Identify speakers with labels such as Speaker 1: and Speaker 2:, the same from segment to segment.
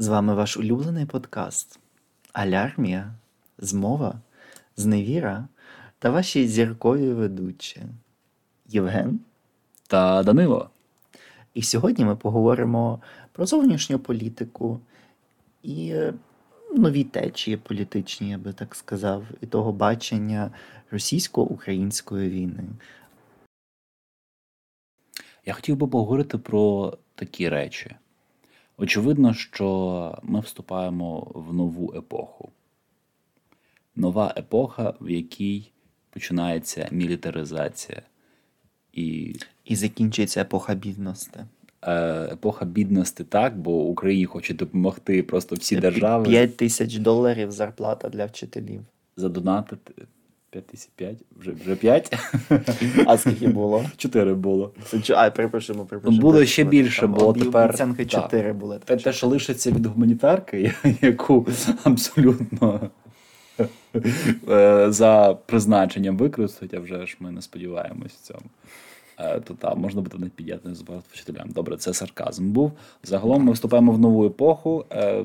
Speaker 1: З вами ваш улюблений подкаст Алярмія, Змова, Зневіра та ваші зіркові ведучі Євген
Speaker 2: та Данило.
Speaker 1: І сьогодні ми поговоримо про зовнішню політику і е, нові течії політичні, я би так сказав, і того бачення російсько-української війни.
Speaker 2: Я хотів би поговорити про такі речі. Очевидно, що ми вступаємо в нову епоху. Нова епоха, в якій починається мілітаризація. І
Speaker 1: І закінчується епоха бідності.
Speaker 2: Е, епоха бідності, так, бо Україні хоче допомогти просто всі держави.
Speaker 1: 5 тисяч доларів зарплата для вчителів.
Speaker 2: Задонатити. 5 тисяч 5? Вже вже 5?
Speaker 1: А скільки було?
Speaker 2: 4 було.
Speaker 1: А, перепрошуємо, перепрошуємо.
Speaker 2: Було ще більше, бо тепер-
Speaker 1: Обіцянки 4 були.
Speaker 2: Те, те, що лишиться від гуманітарки, яку абсолютно е, за призначенням використають, а вже ж ми не сподіваємось в цьому. Е, То там можна буде не підняти з вчителям. Добре, це сарказм був. Загалом ми вступаємо в нову епоху. Е,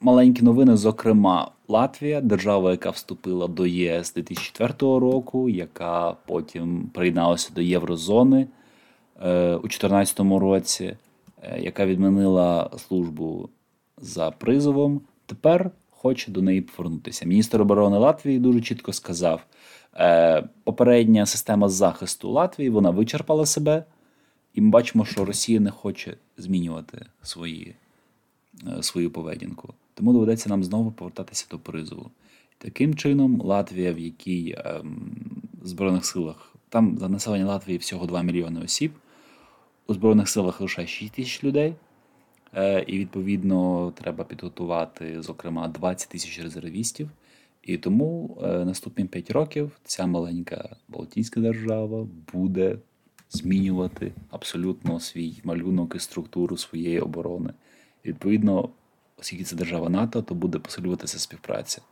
Speaker 2: Маленькі новини, зокрема, Латвія, держава, яка вступила до ЄС 2004 року, яка потім приєдналася до Єврозони е, у 2014 році, е, яка відмінила службу за призовом, тепер хоче до неї повернутися. Міністр оборони Латвії дуже чітко сказав: е, попередня система захисту Латвії вона вичерпала себе, і ми бачимо, що Росія не хоче змінювати свої, е, свою поведінку. Тому доведеться нам знову повертатися до призову. Таким чином, Латвія, в якій ем, в Збройних силах, там за населення Латвії всього 2 мільйони осіб, у Збройних силах лише 6 тисяч людей. Е, І відповідно треба підготувати, зокрема, 20 тисяч резервістів. І тому е, наступні 5 років ця маленька Балтійська держава буде змінювати абсолютно свій малюнок і структуру своєї оборони. І, відповідно, оскільки це держава НАТО, то буде посилюватися співпраця.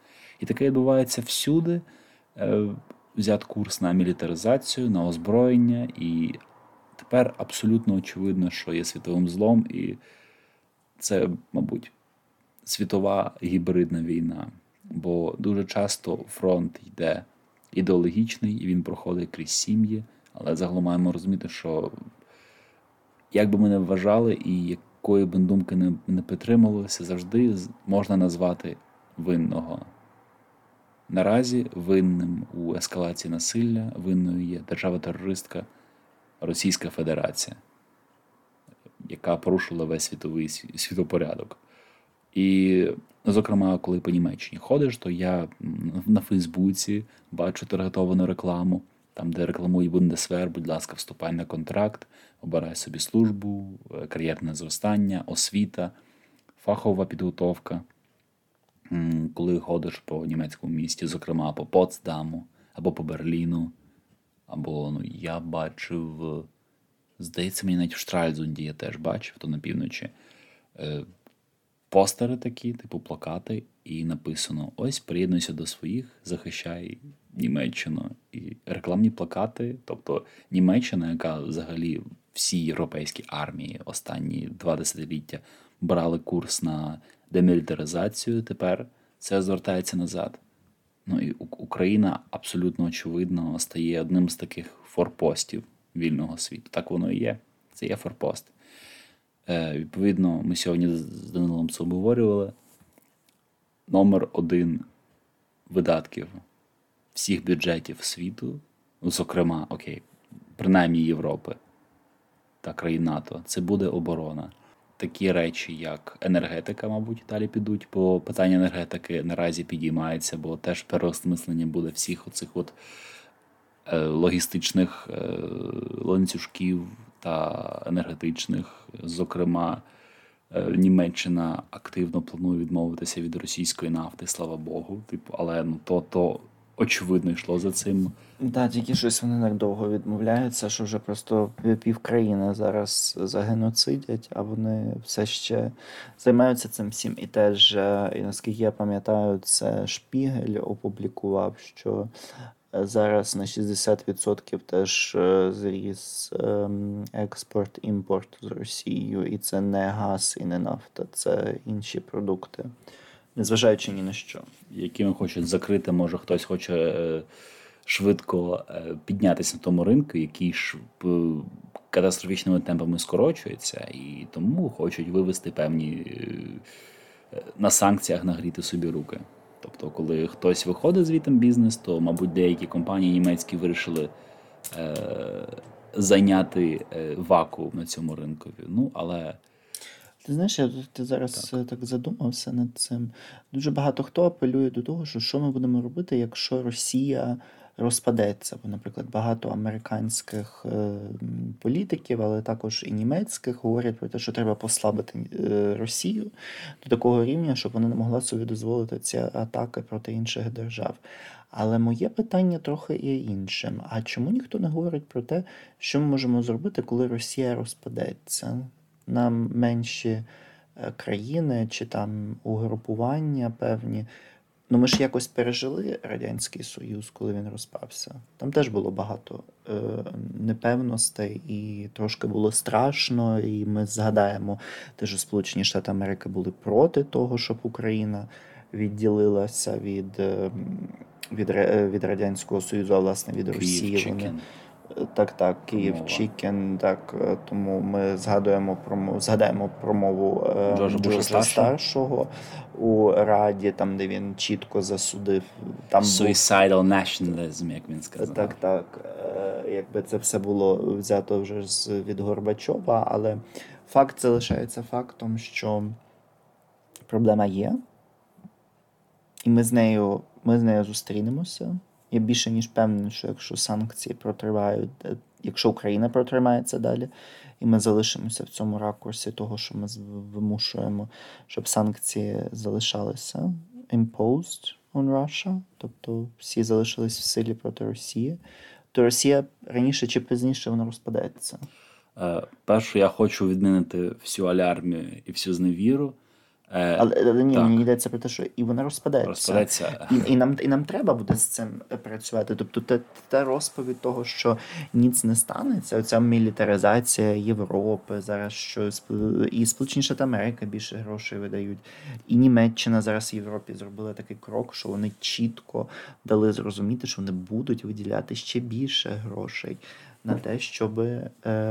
Speaker 2: І таке відбувається всюди. Е, Взят курс на мілітаризацію, на озброєння, і тепер абсолютно очевидно, що є світовим злом, і це, мабуть, світова гібридна війна. Бо дуже часто фронт йде ідеологічний, і він проходить крізь сім'ї, але загалом маємо розуміти, що як би ми не вважали і якої б думки не, не підтримувалися, завжди можна назвати винного. Наразі винним у ескалації насилля винною є держава-терористка Російська Федерація, яка порушила весь світовий світопорядок. І, зокрема, коли по Німеччині ходиш, то я на Фейсбуці бачу таргетовану рекламу, там, де рекламує Бундесвер, будь ласка, вступай на контракт, обирай собі службу, е, кар'єрне зростання, освіта, фахова підготовка. Коли ходиш по німецькому місті, зокрема по Потсдаму або по Берліну, або ну, я бачив, е, здається, мені навіть в Штральзунді я теж бачив, то на півночі. Постери такі, типу плакати, і написано: ось приєднуйся до своїх, захищай Німеччину. І рекламні плакати, тобто Німеччина, яка взагалі всі європейські армії останні два десятиліття брали курс на демілітаризацію, тепер це звертається назад. Ну і Україна абсолютно очевидно стає одним з таких форпостів вільного світу. Так воно і є. Це є форпост. Е, відповідно, ми сьогодні з Данилом це обговорювали. Номер один видатків всіх бюджетів світу, ну, зокрема, окей, принаймні Європи та країн НАТО, це буде оборона. Такі речі, як енергетика, мабуть, далі підуть, бо питання енергетики наразі підіймається, бо теж переосмислення буде всіх оцих от е, логістичних е, ланцюжків та енергетичних. Зокрема, е, Німеччина активно планує відмовитися від російської нафти, слава Богу. Типу, але ну то, то очевидно йшло за цим.
Speaker 1: Так, тільки щось вони так довго відмовляються, що вже просто пів країни зараз загеноцидять, а вони все ще займаються цим всім. І теж, е, і наскільки я пам'ятаю, це Шпігель опублікував, що Зараз на 60% теж е, зріс ем, експорт, імпорт з Росією, і це не газ і не нафта, це інші продукти, незважаючи ні на що.
Speaker 2: Якими хочуть закрити, може хтось хоче е, швидко е, піднятися на тому ринку, який ж катастрофічними темпами скорочується, і тому хочуть вивести певні на санкціях нагріти собі руки. Тобто, коли хтось виходить звітом бізнес, то, мабуть, деякі компанії німецькі вирішили е, зайняти е, вакуум на цьому ринкові. Ну, але...
Speaker 1: Ти знаєш, я ти зараз так. Е, так задумався над цим. Дуже багато хто апелює до того, що що ми будемо робити, якщо Росія розпадеться. Бо, наприклад, багато американських е, політиків, але також і німецьких, говорять про те, що треба послабити е, Росію до такого рівня, щоб вона не могла собі дозволити ці атаки проти інших держав. Але моє питання трохи є іншим. А чому ніхто не говорить про те, що ми можемо зробити, коли Росія розпадеться? Нам менші е, країни чи там угрупування певні Ну, ми ж якось пережили Радянський Союз, коли він розпався. Там теж було багато е, непевностей, і трошки було страшно. І ми згадаємо, те, що Сполучені Штати Америки були проти того, щоб Україна відділилася від е, від, від Радянського Союзу, а власне від Росії. Вони так, так, Київ Чікен. Так е, тому ми згадуємо про згадаємо промову е, Джорджа, Джорджа старшого у раді, там де він чітко засудив
Speaker 2: там Suicidal був... nationalism, як він сказав.
Speaker 1: Так, так. Е, якби це все було взято вже з від Горбачова, але факт залишається фактом, що проблема є, і ми з нею, ми з нею зустрінемося. Я більше ніж певний, що якщо санкції протривають, е, якщо Україна протримається далі, і ми залишимося в цьому ракурсі того, що ми вимушуємо, щоб санкції залишалися imposed on Russia, тобто всі залишились в силі проти Росії, то Росія раніше чи пізніше вона розпадеться.
Speaker 2: Е, перше, я хочу відмінити всю алярмію і всю зневіру.
Speaker 1: Е, але, але ні, мені йдеться про те, що і вона розпадеться. Розпадеться. І і, нам і нам треба буде з цим працювати. Тобто, та, та розповідь того, що ніц не станеться, оця мілітаризація Європи, зараз що і Сполучені Штати Америки більше грошей видають, і Німеччина зараз в Європі зробила такий крок, що вони чітко дали зрозуміти, що вони будуть виділяти ще більше грошей на те, щоб е,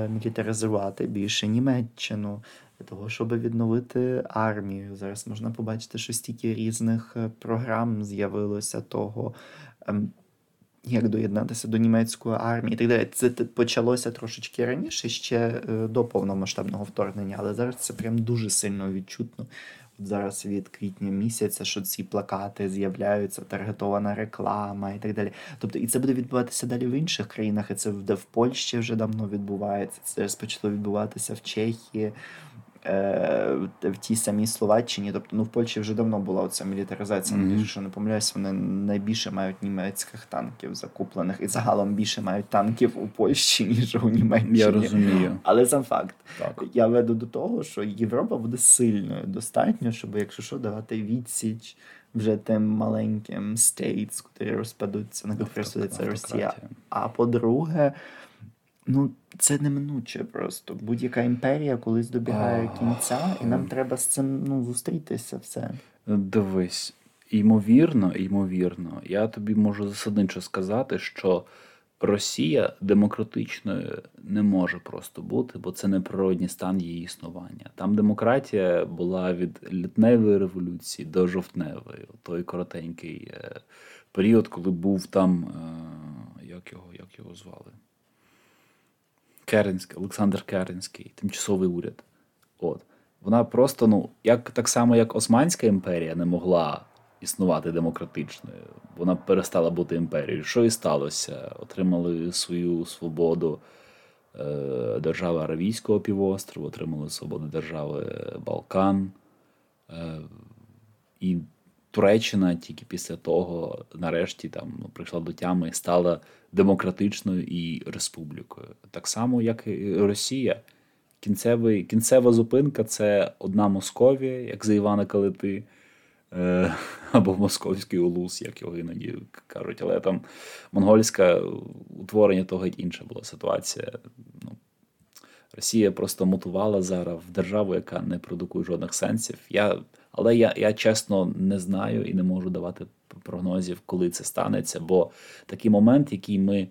Speaker 1: мілітаризувати більше Німеччину для того, щоб відновити армію. Зараз можна побачити, що стільки різних е, програм з'явилося того. Ем, як доєднатися до німецької армії і так далі. Це почалося трошечки раніше, ще е, до повномасштабного вторгнення, але зараз це прям дуже сильно відчутно. От зараз від квітня місяця, що ці плакати з'являються, таргетована реклама і так далі. Тобто, і це буде відбуватися далі в інших країнах. І це де в Польщі вже давно відбувається. Це почало відбуватися в Чехії. Е, в тій самій Словаччині, тобто ну в Польщі вже давно була оця мілітаризація. Mm-hmm. Якщо не помиляюсь, вони найбільше мають німецьких танків закуплених, і загалом більше мають танків у Польщі, ніж у Німеччині.
Speaker 2: Я розумію.
Speaker 1: Але сам факт. Так. Я веду до того, що Європа буде сильною достатньо, щоб, якщо що, давати відсіч вже тим маленьким стейтс, які розпадуться, на яких розпадеться Росія. А по-друге. Ну, це неминуче просто. Будь-яка імперія колись добігає кінця, і нам треба з цим ну, зустрітися все.
Speaker 2: Дивись, ймовірно, ймовірно, я тобі можу засадничо сказати, що Росія демократичною не може просто бути, бо це не природній стан її існування. Там демократія була від літневої революції до жовтневої, той коротенький е, період, коли був там, е, як його, як його звали? Керенський, Олександр Керенський, тимчасовий уряд. От. Вона просто, ну, як так само, як Османська імперія не могла існувати демократичною, вона перестала бути імперією. Що і сталося? Отримали свою свободу е, держави Аравійського півострову, отримали свободу держави Балкан. Е, І Туреччина тільки після того, нарешті, там ну, прийшла до тями і стала демократичною і республікою. Так само, як і Росія. Кінцевий, Кінцева зупинка це одна Московія, як за Івана Калити. Е, або московський улус, як його іноді кажуть. Але там монгольське утворення то геть інша була ситуація. Ну, Росія просто мутувала зараз в державу, яка не продукує жодних сенсів. Я, Але я, я чесно не знаю і не можу давати прогнозів, коли це станеться. Бо такий момент, який ми,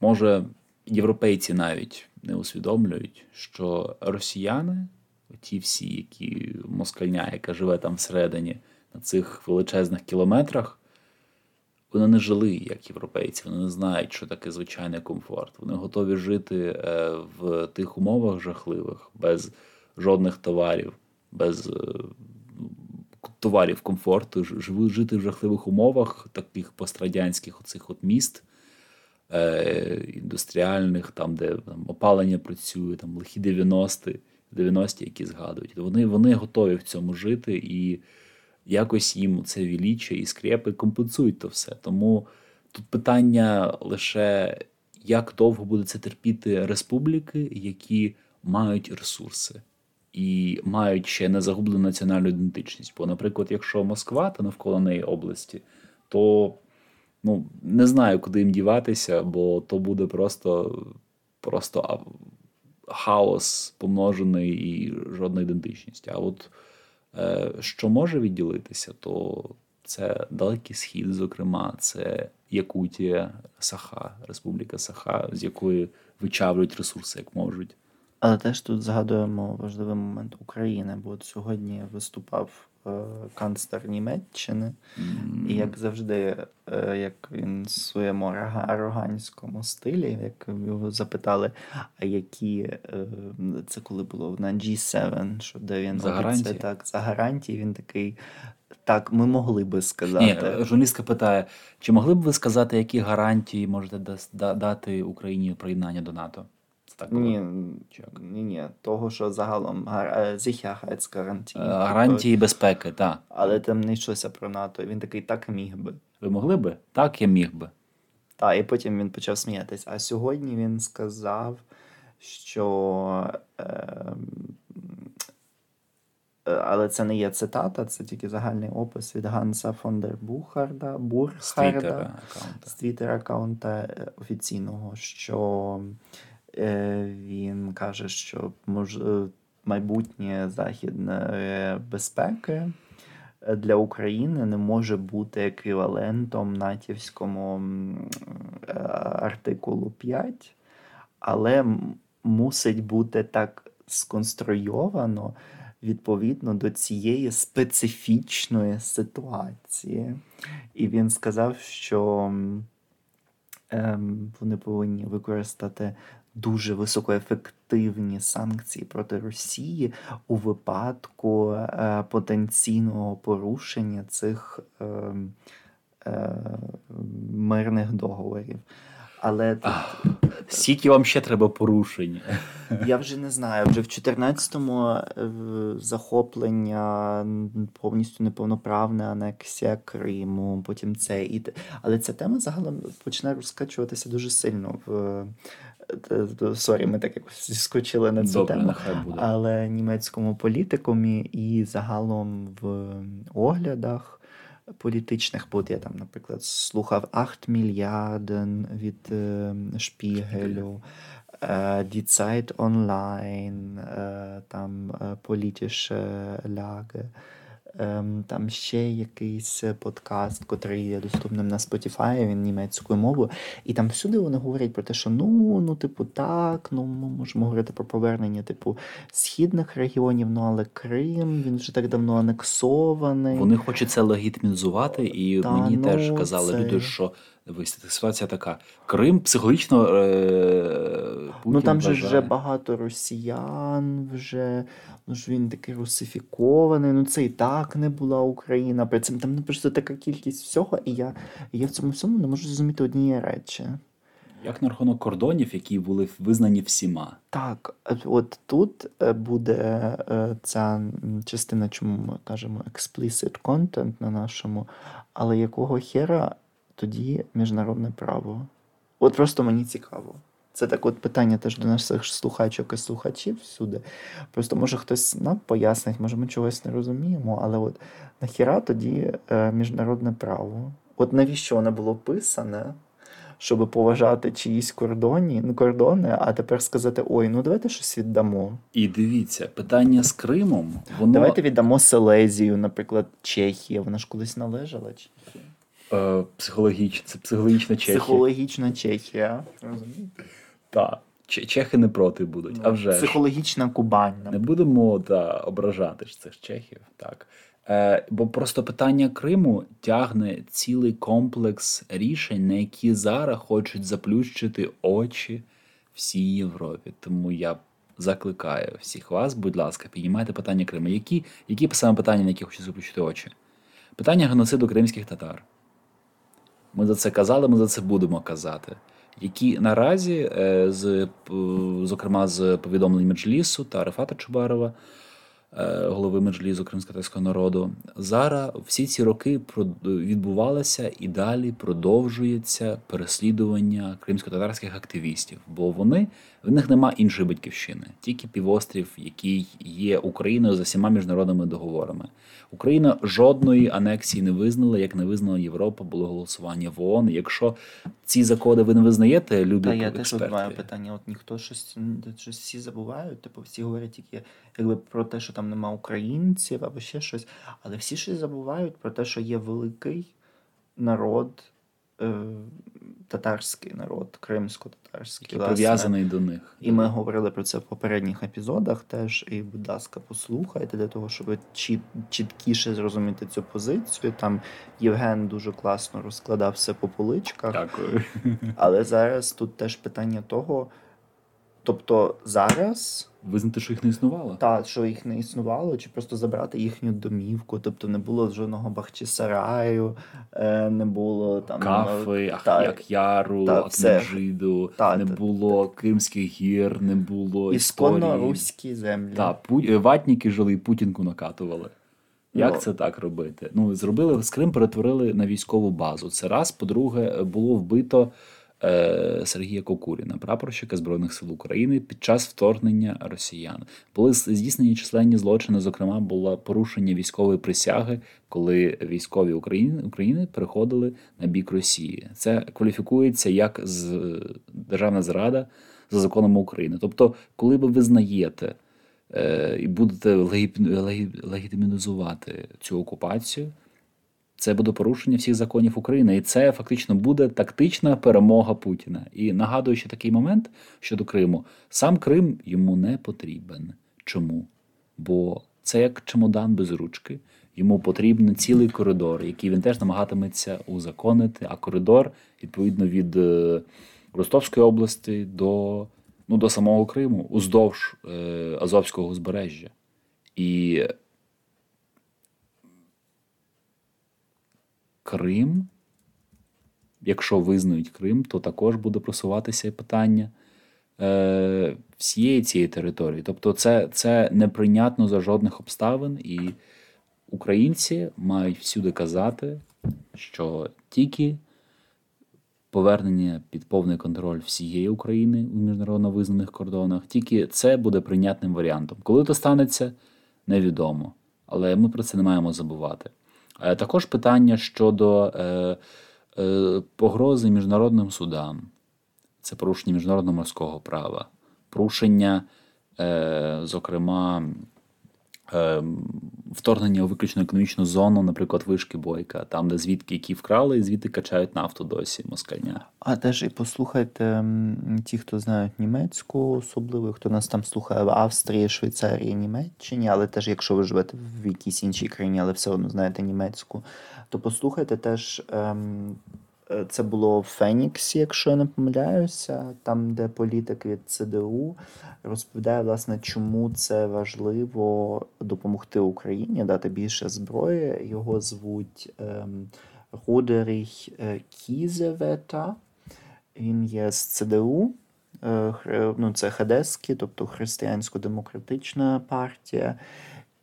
Speaker 2: може, європейці навіть не усвідомлюють, що росіяни, ті всі, які москальня, яка живе там всередині на цих величезних кілометрах, вони не жили як європейці, вони не знають, що таке звичайний комфорт. Вони готові жити е, в тих умовах жахливих, без жодних товарів, без е, товарів комфорту, жити в жахливих умовах, таких пострадянських оцих от міст. Е, індустріальних, там, де там, опалення працює, там лихі 90-ті, 90-ті, які згадують. Вони вони готові в цьому жити, і якось їм це віліччя і скрепи компенсують то все. Тому тут питання лише, як довго буде це терпіти республіки, які мають ресурси. І мають ще не загублену національну ідентичність. Бо, наприклад, якщо Москва та навколо неї області, то ну, не знаю, куди їм діватися, бо то буде просто просто хаос помножений і жодна ідентичність. А от е, що може відділитися, то це Далекий Схід, зокрема, це Якутія, Саха, Республіка Саха, з якої вичавлюють ресурси, як можуть.
Speaker 1: Але теж тут згадуємо важливий момент України, бо от сьогодні виступав Е, канцлер Німеччини, mm. і як завжди, е, як він в своєму ароганському стилі, як його запитали, а які е, це коли було на G7, що де він
Speaker 2: за гарантії.
Speaker 1: так за гарантії, він такий. Так, ми могли би сказати.
Speaker 2: Ні, Журналістка питає: чи могли б ви сказати, які гарантії можете дати Україні приєднання до НАТО?
Speaker 1: Так було? Ні, ні, ні. Того, що загалом Sicherheitsgarantії.
Speaker 2: Е, гарантії безпеки, так.
Speaker 1: Але там не йшлося про НАТО. Він такий так міг би.
Speaker 2: Ви могли би? Так, я міг би.
Speaker 1: Так, і потім він почав сміятись. А сьогодні він сказав, що. Е, але це не є цитата, це тільки загальний опис від Ганса фон дер Бухарда, Бурхарда з твіттер аккаунта офіційного, що Е, він каже, що мож... Е, майбутнє західної безпеки для України не може бути еквівалентом натівському е, артикулу 5, але мусить бути так сконструйовано відповідно до цієї специфічної ситуації. І він сказав, що ем, вони повинні використати дуже високоефективні санкції проти Росії у випадку е, потенційного порушення цих е, е, мирних договорів. Але тут...
Speaker 2: Скільки вам ще треба порушень?
Speaker 1: Я вже не знаю. Вже в 14-му е, захоплення повністю неповноправна анексія Криму, потім це і але ця тема загалом почне розкачуватися дуже сильно в sorry, ми так якось зіскочили на цю
Speaker 2: Добре,
Speaker 1: тему.
Speaker 2: Буде.
Speaker 1: Але німецькому політикумі і загалом в оглядах політичних, бо я там, наприклад, слухав 8 мільярден від е, Шпігелю, е, Die Zeit Online, е, там політише ляге. Ем, там ще якийсь подкаст, котрий є доступним на Spotify, він німецькою мовою. І там всюди вони говорять про те, що ну, ну, типу, так, ну ми можемо говорити про повернення, типу, східних регіонів, ну але Крим, він вже так давно анексований.
Speaker 2: Вони хочуть це легітимізувати, і Та, мені ну, теж казали це... люди, що Дивись, ситуація така. Крим психологічно. Е,
Speaker 1: Путін Ну там же вже багато росіян, вже ну ж він такий русифікований. Ну це і так не була Україна. При цьому там просто така кількість всього, і я і я в цьому всьому не можу зрозуміти однієї речі.
Speaker 2: Як на рахунок кордонів, які були визнані всіма.
Speaker 1: Так, от тут е, буде е, ця частина, чому ми кажемо explicit content на нашому, але якого хера тоді міжнародне право. От просто мені цікаво. Це так от питання теж до наших слухачок і слухачів всюди. Просто може хтось нам пояснить, може ми чогось не розуміємо, але от нахіра тоді е, міжнародне право? От навіщо воно було писане? Щоб поважати чиїсь кордоні, ну, кордони, а тепер сказати: ой, ну давайте щось віддамо.
Speaker 2: І дивіться, питання з Кримом, воно
Speaker 1: Давайте віддамо Селезію, наприклад, Чехія. Вона ж колись належала Чехії.
Speaker 2: е, психологічна, це психологічна Чехія.
Speaker 1: Психологічна Чехія. Розумієте?
Speaker 2: Так. Чехи не проти будуть, а вже.
Speaker 1: Психологічна Кубань.
Speaker 2: Не будемо та, ображати ж цих чехів, так. Е, бо просто питання Криму тягне цілий комплекс рішень, на які зараз хочуть заплющити очі всій Європі. Тому я закликаю всіх вас, будь ласка, піднімайте питання Криму. Які, які саме питання, на які хочуть заплющити очі? Питання геноциду кримських татар. Ми за це казали, ми за це будемо казати. Які наразі, е, з, зокрема з повідомлень Меджлісу та Рефата Чубарова, е, голови Меджлісу кримськотарського народу, зараз всі ці роки відбувалося і далі продовжується переслідування кримсько-татарських активістів, бо вони в них нема іншої батьківщини, тільки півострів, який є Україною за всіма міжнародними договорами. Україна жодної анексії не визнала, як не визнала Європа, було голосування в ООН. Якщо ці закони ви не визнаєте, любі
Speaker 1: Та я теж маю питання. От ніхто щось, щось всі забувають, типу всі говорять тільки якби про те, що там нема українців або ще щось, але всі щось забувають про те, що є великий народ, е, татарський народ, кримсько-татарський.
Speaker 2: який прив'язаний до них.
Speaker 1: І ми говорили про це в попередніх епізодах теж. І, будь ласка, послухайте для того, щоб чіт, чіткіше зрозуміти цю позицію. Там Євген дуже класно розкладав все по поличках.
Speaker 2: Дякую.
Speaker 1: Але зараз тут теж питання того. Тобто зараз
Speaker 2: Визнати, що їх не існувало.
Speaker 1: та що їх не існувало, чи просто забрати їхню домівку, тобто не було жодного Бахчисараю, е, не було там
Speaker 2: Кафи,
Speaker 1: ну, та-
Speaker 2: Ахяру,
Speaker 1: та, все. Та,
Speaker 2: не
Speaker 1: та,
Speaker 2: було Кримських гір, не було
Speaker 1: ісконно руські землі.
Speaker 2: Та, пу- ватніки жили і Путінку накатували. Як
Speaker 1: Ну.
Speaker 2: це так робити? Ну, зробили з Крим перетворили на військову базу. Це раз. По-друге, було вбито е, Сергія Кокуріна, прапорщика Збройних сил України, під час вторгнення росіян. Були здійснені численні злочини. Зокрема, було порушення військової присяги, коли військові України, України переходили на бік Росії. Це кваліфікується як з державна зрада за законами України. Тобто, коли ви визнаєте е, і будете легітимізувати цю окупацію, це буде порушення всіх законів України, і це фактично буде тактична перемога Путіна. І нагадую ще такий момент щодо Криму: сам Крим йому не потрібен. Чому? Бо це як чемодан без ручки. Йому потрібен цілий коридор, який він теж намагатиметься узаконити. А коридор, відповідно, від е, Ростовської області до, ну, до самого Криму, уздовж е, Азовського узбережжя. І Крим, якщо визнають Крим, то також буде просуватися питання е, всієї цієї території. Тобто, це, це неприйнятно за жодних обставин, і українці мають всюди казати, що тільки повернення під повний контроль всієї України у міжнародно визнаних кордонах, тільки це буде прийнятним варіантом. Коли це станеться, невідомо. Але ми про це не маємо забувати. Е, Також питання щодо е, е, погрози міжнародним судам, це порушення міжнародного морського права, порушення, зокрема, вторгнення у виключно економічну зону, наприклад, вишки Бойка, там, де звідки які вкрали, і звідти качають нафту досі москальня.
Speaker 1: А теж і послухайте ті, хто знають німецьку, особливо, хто нас там слухає в Австрії, Швейцарії, Німеччині, але теж, якщо ви живете в якійсь іншій країні, але все одно знаєте німецьку, то послухайте теж. Ем, це було в Феніксі, якщо я не помиляюся, там, де політик від ЦДУ розповідає, власне, чому це важливо допомогти Україні, дати більше зброї. Його звуть ем, Родеріх е, Кізевета. Він є з ЦДУ, е, ну, це Хадеський, тобто Християнсько-демократична партія.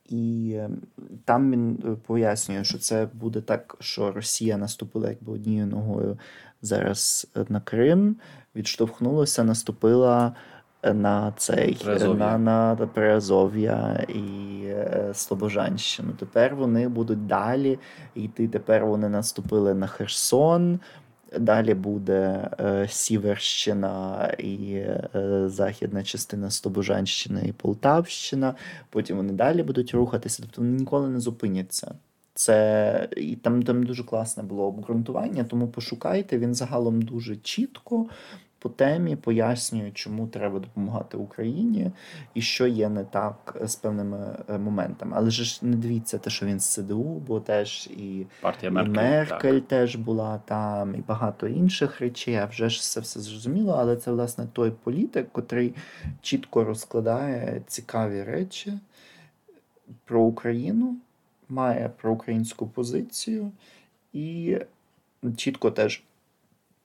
Speaker 1: І ем, там він е, пояснює, що це буде так, що Росія наступила якби однією ногою зараз е, на Крим, відштовхнулася, наступила е, на цей
Speaker 2: Приазов'я.
Speaker 1: на, на Переазов'я і е, Слобожанщину. Тепер вони будуть далі йти. Тепер вони наступили на Херсон. Далі буде е, Сіверщина і е, західна частина Слобожанщини і Полтавщина. Потім вони далі будуть рухатися, тобто вони ніколи не зупиняться. Це і там, там дуже класне було обґрунтування, тому пошукайте. Він загалом дуже чітко по темі пояснює, чому треба допомагати Україні і що є не так з певними е, моментами. Але ж не дивіться те, що він з ЦДУ, бо теж і
Speaker 2: Партія
Speaker 1: і
Speaker 2: Меркель.
Speaker 1: Меркель теж була там, і багато інших речей. А вже ж це все зрозуміло, але це власне той політик, котрий чітко розкладає цікаві речі про Україну, має проукраїнську позицію і чітко теж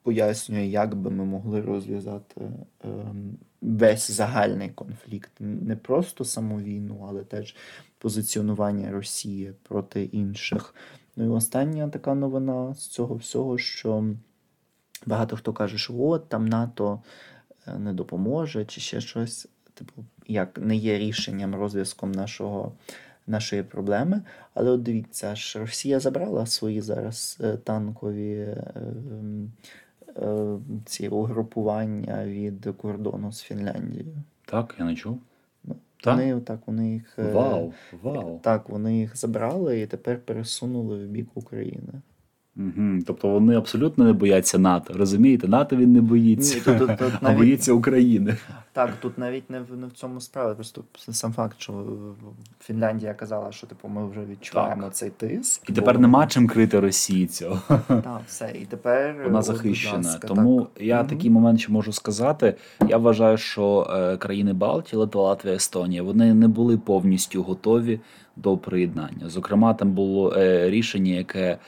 Speaker 1: пояснює, як би ми могли розв'язати ем, весь загальний конфлікт. Не просто саму війну, але теж позиціонування Росії проти інших. Ну і остання така новина з цього всього, що багато хто каже, що от там НАТО е, не допоможе, чи ще щось. Типу, як не є рішенням, розв'язком нашого, нашої проблеми. Але от дивіться, ж Росія забрала свої зараз е, танкові е, ем, ці угрупування від кордону з Фінляндією.
Speaker 2: Так, я не чув.
Speaker 1: Ну,
Speaker 2: Так?
Speaker 1: Вони так вони їх е,
Speaker 2: Вау, вау.
Speaker 1: так, вони їх забрали і тепер пересунули в бік України.
Speaker 2: Угу. Тобто вони абсолютно не бояться НАТО. Розумієте, НАТО він не боїться,
Speaker 1: Ні, тут- тут- тут
Speaker 2: а
Speaker 1: навіть-
Speaker 2: боїться України.
Speaker 1: Так, тут навіть не в, не в цьому справа. Просто сам факт, що Фінляндія казала, що типу ми вже відчуваємо
Speaker 2: Так.
Speaker 1: цей тиск.
Speaker 2: І тепер нема чим крити Росії цього.
Speaker 1: Так, все. І тепер
Speaker 2: Вона захищена.
Speaker 1: ласка,
Speaker 2: Тому
Speaker 1: так.
Speaker 2: я
Speaker 1: Мгм.
Speaker 2: такий момент ще можу сказати. Я вважаю, що е, країни Балтії, Литва, Латвія, Естонія, вони не були повністю готові до приєднання. Зокрема, там було е, рішення, яке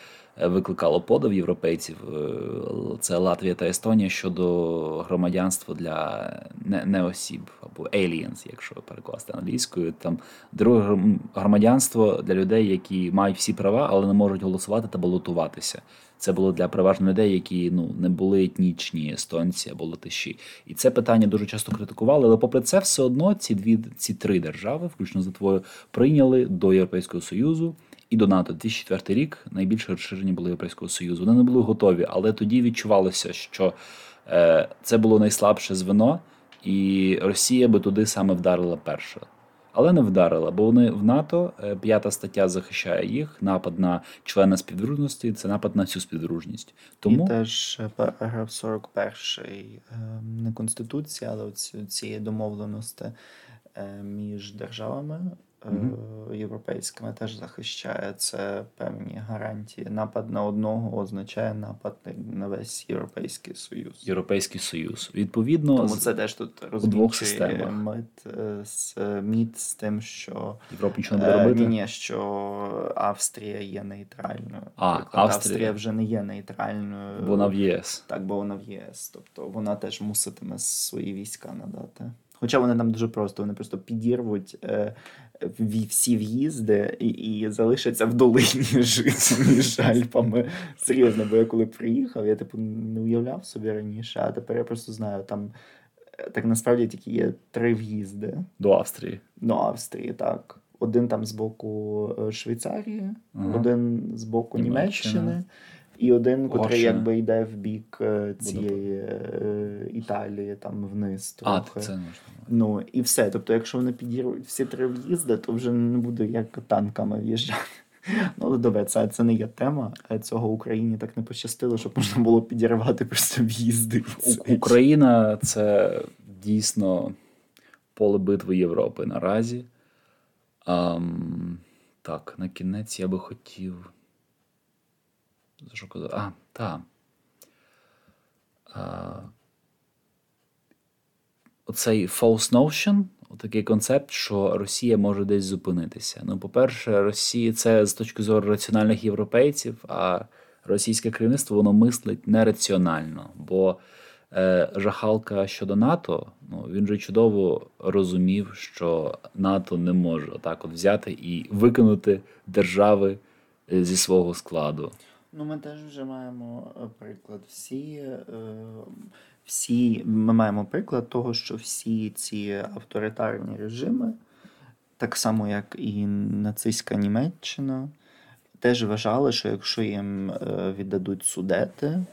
Speaker 2: викликало подив європейців. е, Це Латвія та Естонія щодо громадянства для не, осіб або aliens, якщо перекласти англійською. Там друге гром- громадянство для людей, які мають всі права, але не можуть голосувати та балотуватися. Це було для переважно людей, які ну не були етнічні естонці або латиші. І це питання дуже часто критикували. Але попри це, все одно ці дві ці три держави, включно з Литвою, прийняли до Європейського Союзу і до НАТО. 2004 рік найбільше розширення було Європейського Союзу. Вони не були готові, але тоді відчувалося, що е, це було найслабше звено, і Росія би туди саме вдарила перша. Але не вдарила, бо вони в НАТО е, п'ята стаття захищає їх. Напад на члена співдружності це напад на всю співдружність. Тому
Speaker 1: І теж е, параграф 41 е, не Конституції, але цієї домовленості між державами е, європейськими теж захищає це певні гарантії. Напад на одного означає напад на весь Європейський Союз.
Speaker 2: Європейський Союз. Відповідно,
Speaker 1: Тому це теж тут
Speaker 2: двох
Speaker 1: розмічує мит, е, з, міт з тим, що
Speaker 2: Європа нічого не буде
Speaker 1: Е,
Speaker 2: робити.
Speaker 1: Ні, ні, що Австрія є нейтральною.
Speaker 2: А, Австрія.
Speaker 1: Австрія вже не є нейтральною.
Speaker 2: Вона в ЄС.
Speaker 1: Так, бо вона в ЄС. Тобто вона теж муситиме свої війська надати. Хоча вони там дуже просто, вони просто підірвуть е, всі в'їзди і, і залишаться в долині жити між Альпами. Серйозно, бо я коли приїхав, я типу не уявляв собі раніше, а тепер я просто знаю, там е, так насправді тільки є три в'їзди
Speaker 2: До Австрії.
Speaker 1: до Австрії, так. Один там з боку е, Швейцарії,
Speaker 2: Ага.
Speaker 1: один з боку
Speaker 2: Німеччина.
Speaker 1: Німеччини, і один, котрий якби йде в бік е, цієї е, Італії, там вниз
Speaker 2: А, це можна.
Speaker 1: Ну і все. Тобто, якщо вони підірвуть всі три в'їзди, то вже не буде як танками в'їжджати. Ну, але добре, це, це не є тема. Е, Цього Україні так не пощастило, щоб можна було підірвати просто в'їзди.
Speaker 2: Україна це дійсно поле битви Європи наразі. Ам, так, на кінець я би хотів. Що казати? А, так. А, оцей false notion, такий концепт, що Росія може десь зупинитися. Ну, по-перше, Росія це з точки зору раціональних європейців, а російське керівництво воно мислить нераціонально. Бо е, жахалка щодо НАТО, ну він же чудово розумів, що НАТО не може так от взяти і викинути держави е, зі свого складу.
Speaker 1: Ну, ми теж вже маємо е, приклад. Всі, е, всі, ми маємо приклад того, що всі ці авторитарні режими, так само як і нацистська Німеччина, теж вважали, що якщо їм е, віддадуть судети,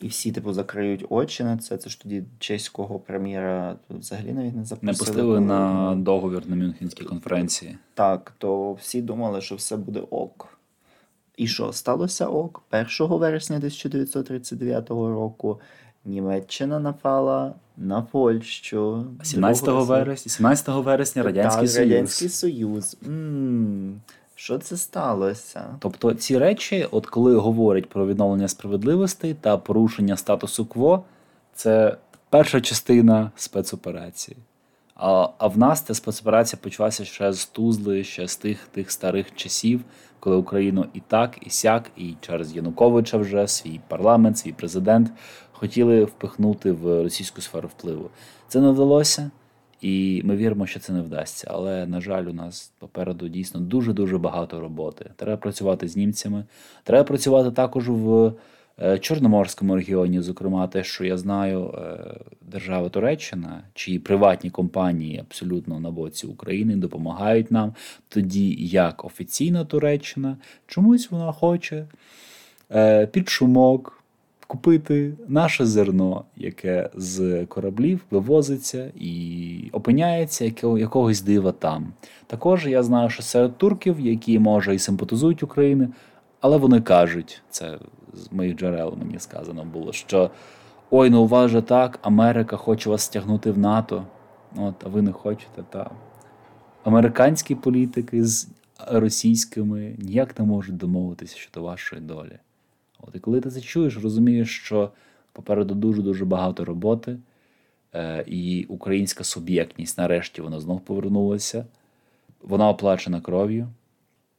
Speaker 1: і всі, типу, закриють очі на це, це ж тоді чеського прем'єра взагалі навіть не запросили.
Speaker 2: Не пустили на договір на Мюнхенській конференції.
Speaker 1: Так, то всі думали, що все буде ок. І що сталося ок? 1 вересня 1939 року Німеччина напала на Польщу.
Speaker 2: 17 вересня, 17 вересня Радянський
Speaker 1: Так,
Speaker 2: Союз.
Speaker 1: Радянський Союз. що це сталося?
Speaker 2: Тобто ці речі, от коли говорять про відновлення справедливості та порушення статусу кво, це перша частина спецоперації. А, а в нас ця спецоперація почалася ще з Тузли, ще з тих, тих старих часів, коли Україну і так, і сяк, і через Януковича вже свій парламент, свій президент хотіли впихнути в російську сферу впливу. Це не вдалося. І ми віримо, що це не вдасться. Але, на жаль, у нас попереду дійсно дуже-дуже багато роботи. Треба працювати з німцями. Треба працювати також в Чорноморському регіоні, зокрема, те, що я знаю, е, держава Туреччина, чиї приватні компанії абсолютно на боці України допомагають нам, тоді як офіційна Туреччина чомусь вона хоче е, під шумок купити наше зерно, яке з кораблів вивозиться і опиняється якогось дива там. Також я знаю, що серед турків, які може і симпатизують Україні, але вони кажуть, це з моїх джерел мені сказано було, що ой, ну у вас же так, Америка хоче вас стягнути в НАТО. От, а ви не хочете, та. Американські політики з російськими ніяк не можуть домовитися щодо вашої долі. От, і коли ти це чуєш, розумієш, що попереду дуже-дуже багато роботи, е, і українська суб'єктність нарешті вона знов повернулася. Вона оплачена кров'ю,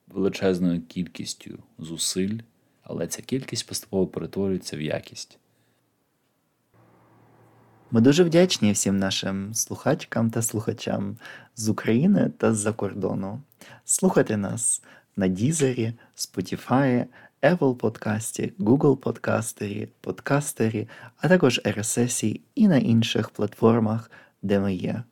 Speaker 2: величезною кількістю зусиль, але ця кількість поступово перетворюється в якість.
Speaker 1: Ми дуже вдячні всім нашим слухачкам та слухачам з України та з-за кордону. Слухайте нас на Дізері, Spotify, Apple подкасті, Google подкастері, подкастері, а також RSS і на інших платформах, де ми є.